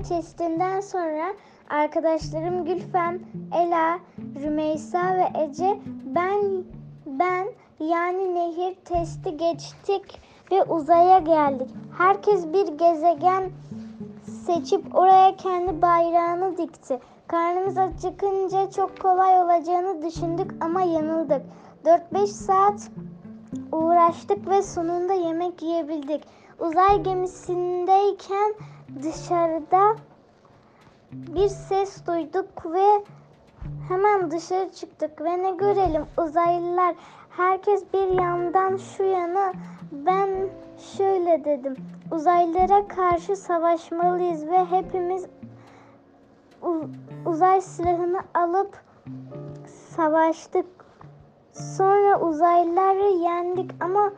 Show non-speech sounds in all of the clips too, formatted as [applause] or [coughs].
uzay testinden sonra arkadaşlarım Gülfem, Ela, Rümeysa ve Ece ben ben yani nehir testi geçtik ve uzaya geldik. Herkes bir gezegen seçip oraya kendi bayrağını dikti. Karnımız acıkınca çok kolay olacağını düşündük ama yanıldık. 4-5 saat uğraştık ve sonunda yemek yiyebildik. Uzay gemisindeyken dışarıda bir ses duyduk ve hemen dışarı çıktık ve ne görelim uzaylılar herkes bir yandan şu yana ben şöyle dedim uzaylılara karşı savaşmalıyız ve hepimiz uzay silahını alıp savaştık. Sonra uzaylıları yendik ama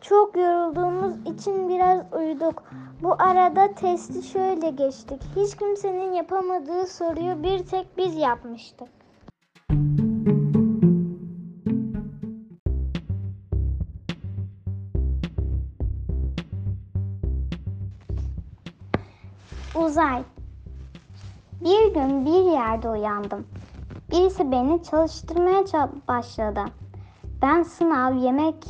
çok yorulduğumuz için biraz uyuduk. Bu arada testi şöyle geçtik. Hiç kimsenin yapamadığı soruyu bir tek biz yapmıştık. Uzay Bir gün bir yerde uyandım. Birisi beni çalıştırmaya ça- başladı. Ben sınav, yemek,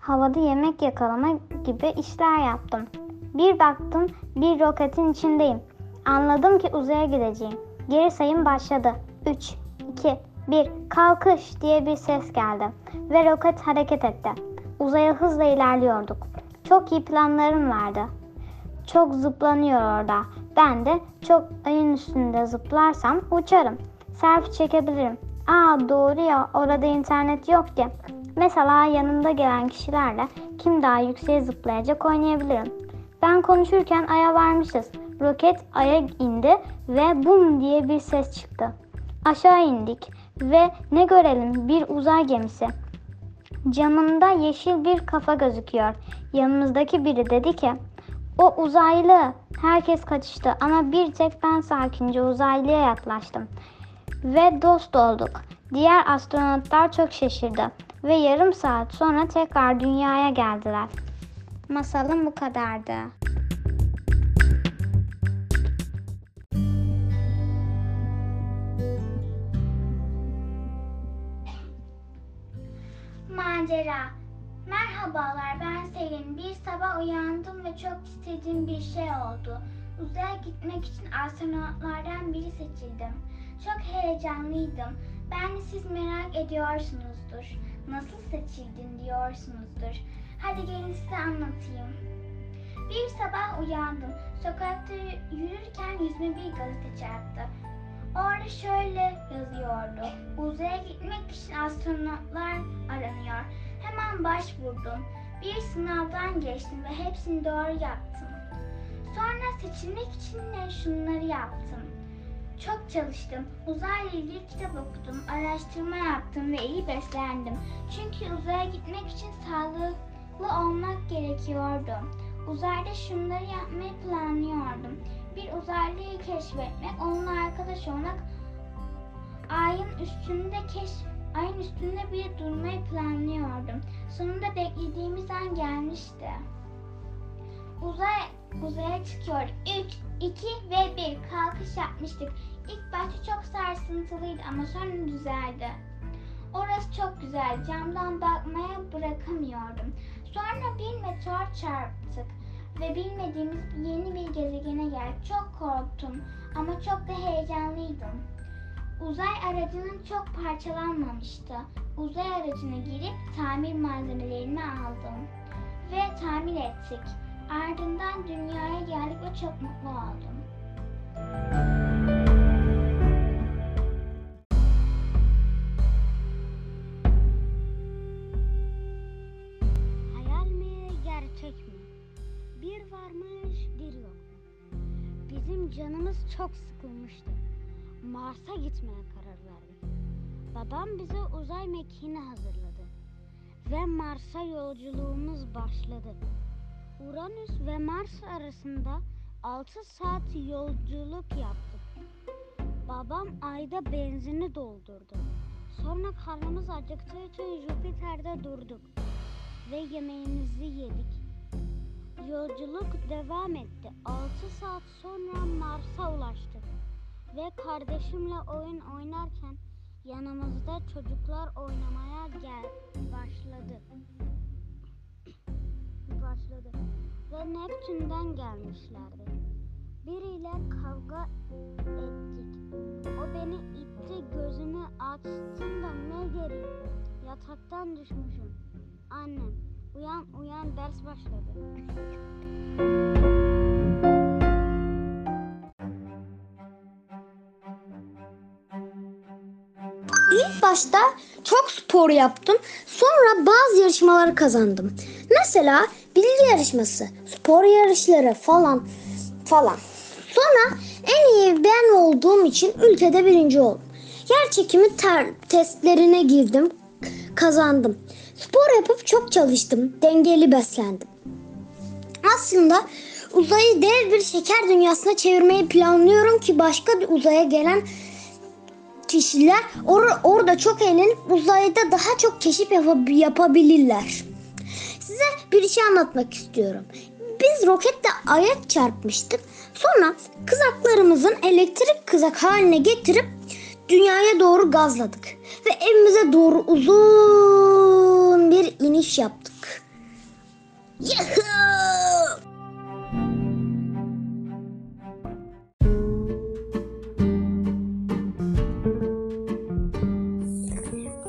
havada yemek yakalama gibi işler yaptım. Bir baktım bir roketin içindeyim. Anladım ki uzaya gideceğim. Geri sayım başladı. 3, 2, 1, kalkış diye bir ses geldi. Ve roket hareket etti. Uzaya hızla ilerliyorduk. Çok iyi planlarım vardı. Çok zıplanıyor orada. Ben de çok ayın üstünde zıplarsam uçarım. Selfie çekebilirim. Aa doğru ya orada internet yok ki. Mesela yanımda gelen kişilerle kim daha yükseğe zıplayacak oynayabilirim. Ben konuşurken aya varmışız. Roket aya indi ve bum diye bir ses çıktı. Aşağı indik ve ne görelim bir uzay gemisi. Camında yeşil bir kafa gözüküyor. Yanımızdaki biri dedi ki o uzaylı. Herkes kaçıştı ama bir tek ben sakince uzaylıya yaklaştım. Ve dost olduk. Diğer astronotlar çok şaşırdı. Ve yarım saat sonra tekrar dünyaya geldiler. Masalım bu kadardı. Macera Merhabalar ben Selin. Bir sabah uyandım ve çok istediğim bir şey oldu. Uzaya gitmek için astronotlardan biri seçildim. Çok heyecanlıydım. Ben de siz merak ediyorsunuzdur. Nasıl seçildin diyorsunuzdur. Hadi gelin size anlatayım. Bir sabah uyandım. Sokakta yürürken yüzüme bir gazete çarptı. Orada şöyle yazıyordu. Uzaya gitmek için astronotlar aranıyor. Hemen başvurdum. Bir sınavdan geçtim ve hepsini doğru yaptım. Sonra seçilmek için de şunları yaptım. Çok çalıştım. Uzayla ilgili kitap okudum, araştırma yaptım ve iyi beslendim. Çünkü uzaya gitmek için sağlıklı olmak gerekiyordu. Uzayda şunları yapmayı planlıyordum. Bir uzaylıyı keşfetmek, onunla arkadaş olmak, ayın üstünde keş ayın üstünde bir durmayı planlıyordum. Sonunda beklediğimiz an gelmişti. Uzay uzaya çıkıyor. 3, 2 ve 1 kalkış yapmıştık. İlk başta çok sarsıntılıydı ama sonra düzeldi. Orası çok güzel. Camdan bakmaya bırakamıyordum. Sonra bir meteor çarptık ve bilmediğimiz yeni bir gezegene geldik. Çok korktum ama çok da heyecanlıydım. Uzay aracının çok parçalanmamıştı. Uzay aracına girip tamir malzemelerini aldım ve tamir ettik. Ardından dünyaya geldik ve çok mutlu oldum. Hayal canımız çok sıkılmıştı. Mars'a gitmeye karar verdik. Babam bize uzay mekiğini hazırladı. Ve Mars'a yolculuğumuz başladı. Uranüs ve Mars arasında 6 saat yolculuk yaptık. Babam ayda benzini doldurdu. Sonra karnımız acıktığı için Jüpiter'de durduk ve yemeğimizi yedik. Yolculuk devam etti. 6 saat sonra Mars'a ulaştık. Ve kardeşimle oyun oynarken yanımızda çocuklar oynamaya gel başladı. [coughs] başladı. Ve Neptün'den gelmişlerdi. Biriyle kavga ettik. O beni itti, gözümü açtım da ne göreyim? Yataktan düşmüşüm. Annem, uyan uyan ders başladı. İlk başta çok spor yaptım. Sonra bazı yarışmaları kazandım. Mesela bilgi yarışması, spor yarışları falan falan. Sonra en iyi ben olduğum için ülkede birinci oldum. Yer çekimi ter- testlerine girdim, kazandım. Spor yapıp çok çalıştım, dengeli beslendim. Aslında uzayı dev bir şeker dünyasına çevirmeyi planlıyorum ki başka uzaya gelen kişiler or- orada çok eğlenip uzayda daha çok keşif yapa- yapabilirler. Size bir şey anlatmak istiyorum. Biz roketle aya çarpmıştık. Sonra kızaklarımızın elektrik kızak haline getirip dünyaya doğru gazladık. Ve evimize doğru uzun bir iniş yaptık. Yahoo!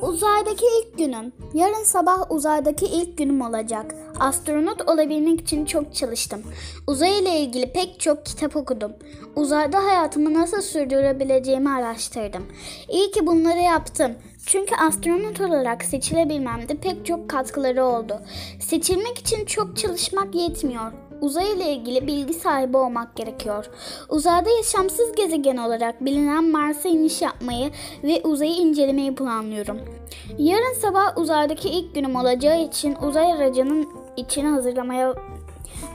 Uzaydaki ilk günüm. Yarın sabah uzaydaki ilk günüm olacak. Astronot olabilmek için çok çalıştım. Uzay ile ilgili pek çok kitap okudum. Uzayda hayatımı nasıl sürdürebileceğimi araştırdım. İyi ki bunları yaptım. Çünkü astronot olarak seçilebilmemde pek çok katkıları oldu. Seçilmek için çok çalışmak yetmiyor. Uzay ile ilgili bilgi sahibi olmak gerekiyor. Uzayda yaşamsız gezegen olarak bilinen Mars'a iniş yapmayı ve uzayı incelemeyi planlıyorum. Yarın sabah uzaydaki ilk günüm olacağı için uzay aracının içini hazırlamaya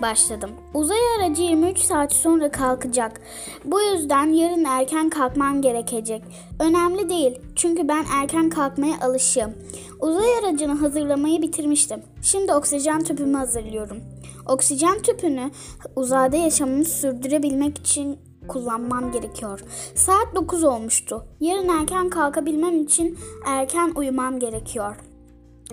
başladım. Uzay aracı 23 saat sonra kalkacak. Bu yüzden yarın erken kalkmam gerekecek. Önemli değil çünkü ben erken kalkmaya alışığım. Uzay aracını hazırlamayı bitirmiştim. Şimdi oksijen tüpümü hazırlıyorum. Oksijen tüpünü uzayda yaşamını sürdürebilmek için kullanmam gerekiyor. Saat 9 olmuştu. Yarın erken kalkabilmem için erken uyumam gerekiyor.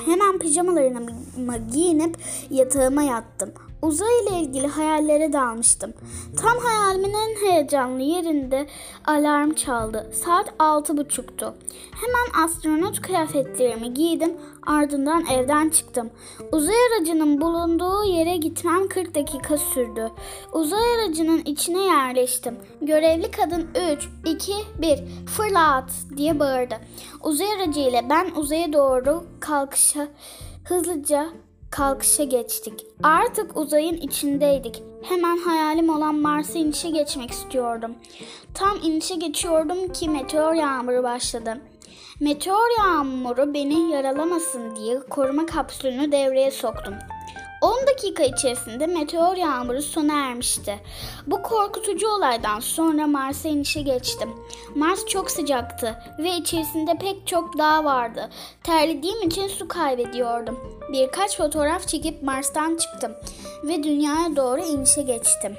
Hemen pijamalarımı giyinip yatağıma yattım. Uzay ile ilgili hayallere dalmıştım. Tam hayalimin en heyecanlı yerinde alarm çaldı. Saat altı buçuktu. Hemen astronot kıyafetlerimi giydim ardından evden çıktım. Uzay aracının bulunduğu yere gitmem 40 dakika sürdü. Uzay aracının içine yerleştim. Görevli kadın 3, 2, 1 fırlat diye bağırdı. Uzay aracı ile ben uzaya doğru kalkışa hızlıca kalkışa geçtik. Artık uzayın içindeydik. Hemen hayalim olan Mars'a inişe geçmek istiyordum. Tam inişe geçiyordum ki meteor yağmuru başladı. Meteor yağmuru beni yaralamasın diye koruma kapsülünü devreye soktum. 10 dakika içerisinde meteor yağmuru sona ermişti. Bu korkutucu olaydan sonra Mars'a inişe geçtim. Mars çok sıcaktı ve içerisinde pek çok dağ vardı. Terlediğim için su kaybediyordum. Birkaç fotoğraf çekip Mars'tan çıktım ve dünyaya doğru inişe geçtim.